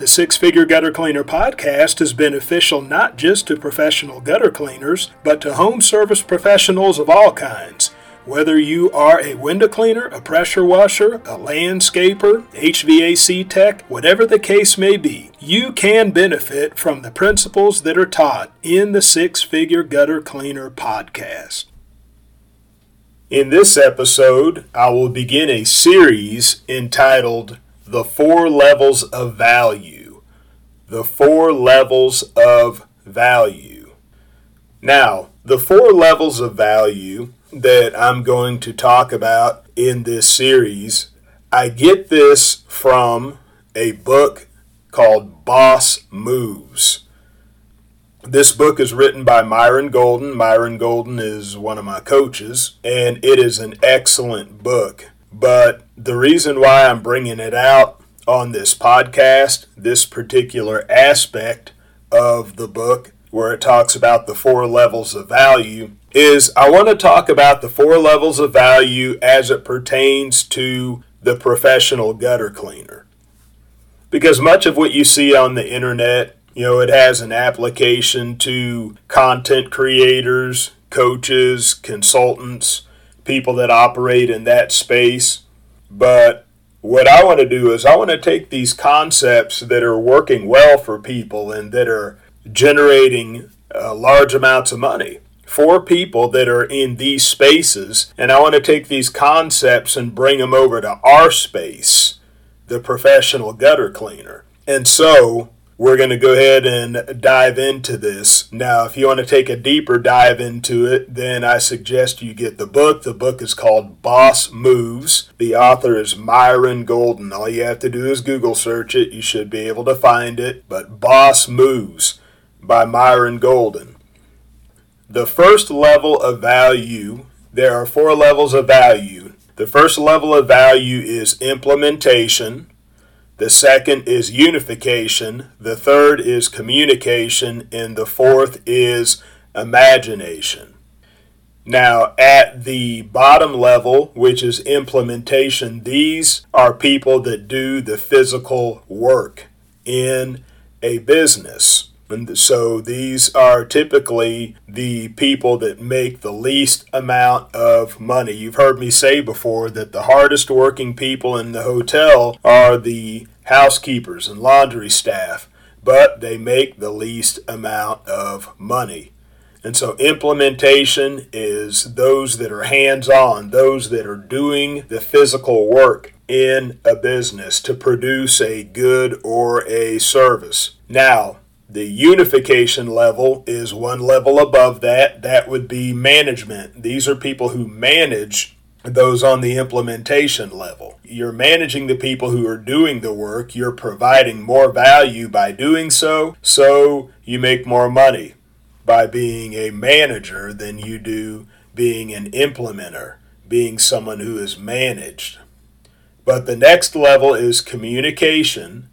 The Six Figure Gutter Cleaner podcast is beneficial not just to professional gutter cleaners, but to home service professionals of all kinds. Whether you are a window cleaner, a pressure washer, a landscaper, HVAC tech, whatever the case may be, you can benefit from the principles that are taught in the Six Figure Gutter Cleaner podcast. In this episode, I will begin a series entitled the four levels of value. The four levels of value. Now, the four levels of value that I'm going to talk about in this series, I get this from a book called Boss Moves. This book is written by Myron Golden. Myron Golden is one of my coaches, and it is an excellent book. But the reason why I'm bringing it out on this podcast, this particular aspect of the book, where it talks about the four levels of value, is I want to talk about the four levels of value as it pertains to the professional gutter cleaner. Because much of what you see on the internet, you know, it has an application to content creators, coaches, consultants, people that operate in that space. But what I want to do is I want to take these concepts that are working well for people and that are generating uh, large amounts of money for people that are in these spaces, and I want to take these concepts and bring them over to our space, the professional gutter cleaner. And so, we're going to go ahead and dive into this. Now, if you want to take a deeper dive into it, then I suggest you get the book. The book is called Boss Moves. The author is Myron Golden. All you have to do is Google search it. You should be able to find it. But Boss Moves by Myron Golden. The first level of value, there are four levels of value. The first level of value is implementation. The second is unification. The third is communication. And the fourth is imagination. Now, at the bottom level, which is implementation, these are people that do the physical work in a business. And so these are typically the people that make the least amount of money. You've heard me say before that the hardest working people in the hotel are the housekeepers and laundry staff, but they make the least amount of money. And so implementation is those that are hands on, those that are doing the physical work in a business to produce a good or a service. Now, the unification level is one level above that. That would be management. These are people who manage those on the implementation level. You're managing the people who are doing the work. You're providing more value by doing so, so you make more money by being a manager than you do being an implementer, being someone who is managed. But the next level is communication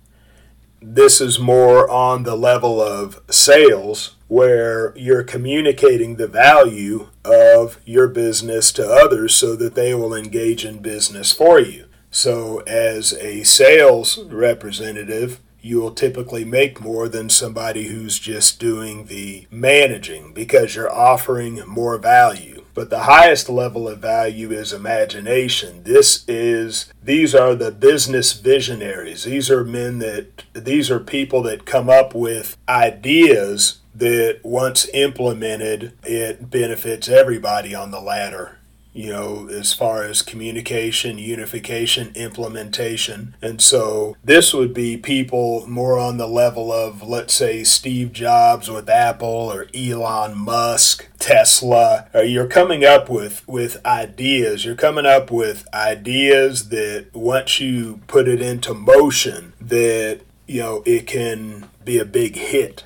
this is more on the level of sales where you're communicating the value of your business to others so that they will engage in business for you. So, as a sales representative, you will typically make more than somebody who's just doing the managing because you're offering more value. But the highest level of value is imagination. This is these are the business visionaries. These are men that these are people that come up with ideas that once implemented it benefits everybody on the ladder you know, as far as communication, unification, implementation. And so this would be people more on the level of, let's say, Steve Jobs with Apple or Elon Musk, Tesla. Uh, you're coming up with, with ideas. You're coming up with ideas that once you put it into motion, that, you know, it can be a big hit.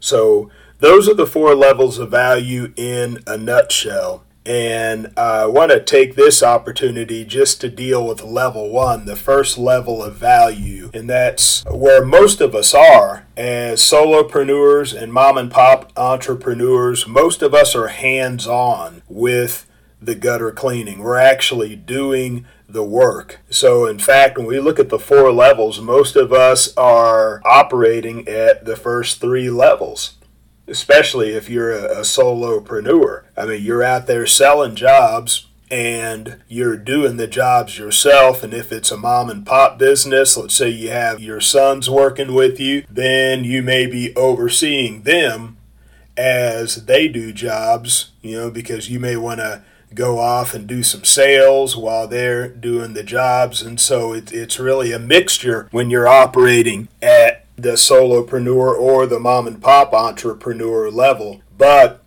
So those are the four levels of value in a nutshell. And I want to take this opportunity just to deal with level one, the first level of value. And that's where most of us are as solopreneurs and mom and pop entrepreneurs. Most of us are hands on with the gutter cleaning. We're actually doing the work. So, in fact, when we look at the four levels, most of us are operating at the first three levels especially if you're a, a solopreneur. I mean, you're out there selling jobs and you're doing the jobs yourself. And if it's a mom and pop business, let's say you have your sons working with you, then you may be overseeing them as they do jobs, you know, because you may want to go off and do some sales while they're doing the jobs. And so it, it's really a mixture when you're operating at the solopreneur or the mom and pop entrepreneur level. But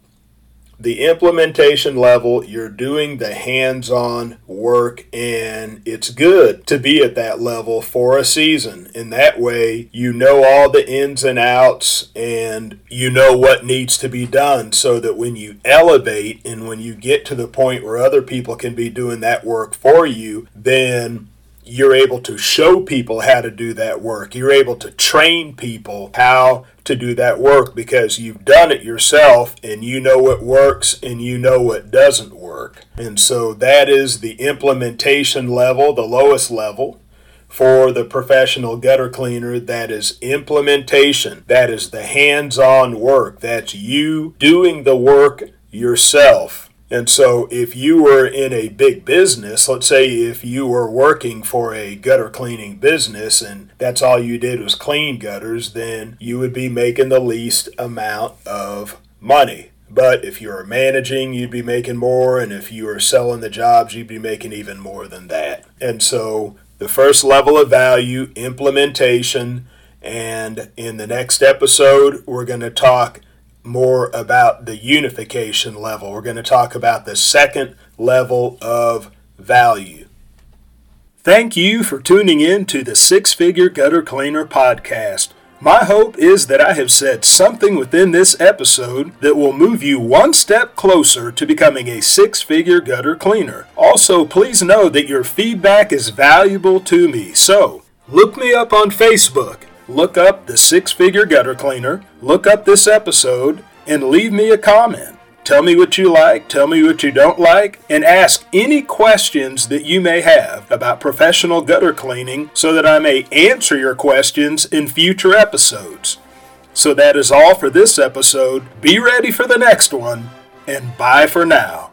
the implementation level, you're doing the hands on work, and it's good to be at that level for a season. In that way, you know all the ins and outs and you know what needs to be done so that when you elevate and when you get to the point where other people can be doing that work for you, then you're able to show people how to do that work. You're able to train people how to do that work because you've done it yourself and you know what works and you know what doesn't work. And so that is the implementation level, the lowest level for the professional gutter cleaner. That is implementation. That is the hands on work. That's you doing the work yourself. And so, if you were in a big business, let's say if you were working for a gutter cleaning business and that's all you did was clean gutters, then you would be making the least amount of money. But if you are managing, you'd be making more. And if you are selling the jobs, you'd be making even more than that. And so, the first level of value, implementation. And in the next episode, we're going to talk more about the unification level. We're going to talk about the second level of value. Thank you for tuning in to the Six Figure Gutter Cleaner podcast. My hope is that I have said something within this episode that will move you one step closer to becoming a six figure gutter cleaner. Also, please know that your feedback is valuable to me. So, look me up on Facebook look up the Six Figure Gutter Cleaner, look up this episode, and leave me a comment. Tell me what you like, tell me what you don't like, and ask any questions that you may have about professional gutter cleaning so that I may answer your questions in future episodes. So that is all for this episode. Be ready for the next one, and bye for now.